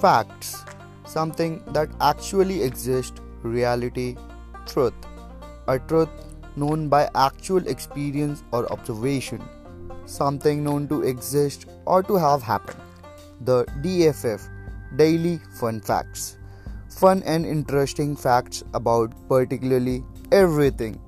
Facts something that actually exists, reality, truth. A truth known by actual experience or observation, something known to exist or to have happened. The DFF Daily Fun Facts. Fun and interesting facts about particularly everything